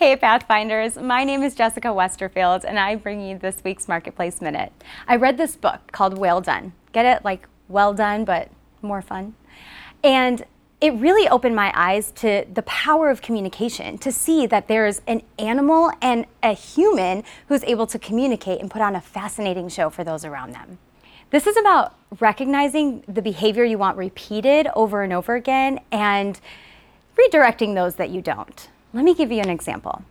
Hey, Pathfinders. My name is Jessica Westerfield, and I bring you this week's Marketplace Minute. I read this book called Whale Done. Get it? Like, well done, but more fun. And it really opened my eyes to the power of communication, to see that there's an animal and a human who's able to communicate and put on a fascinating show for those around them. This is about recognizing the behavior you want repeated over and over again and redirecting those that you don't. Let me give you an example.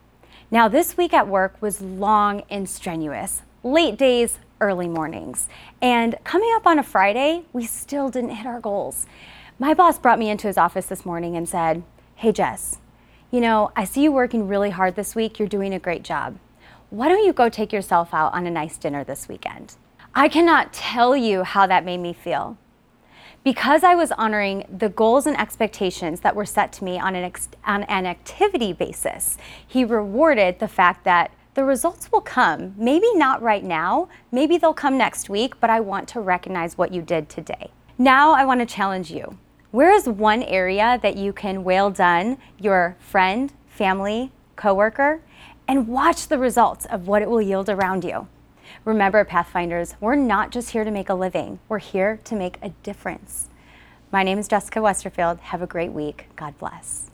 Now, this week at work was long and strenuous, late days, early mornings. And coming up on a Friday, we still didn't hit our goals. My boss brought me into his office this morning and said, Hey, Jess, you know, I see you working really hard this week. You're doing a great job. Why don't you go take yourself out on a nice dinner this weekend? I cannot tell you how that made me feel. Because I was honoring the goals and expectations that were set to me on an, ex- on an activity basis, he rewarded the fact that the results will come. Maybe not right now, maybe they'll come next week, but I want to recognize what you did today. Now I want to challenge you. Where is one area that you can well done your friend, family, coworker, and watch the results of what it will yield around you? Remember, Pathfinders, we're not just here to make a living, we're here to make a difference. My name is Jessica Westerfield. Have a great week. God bless.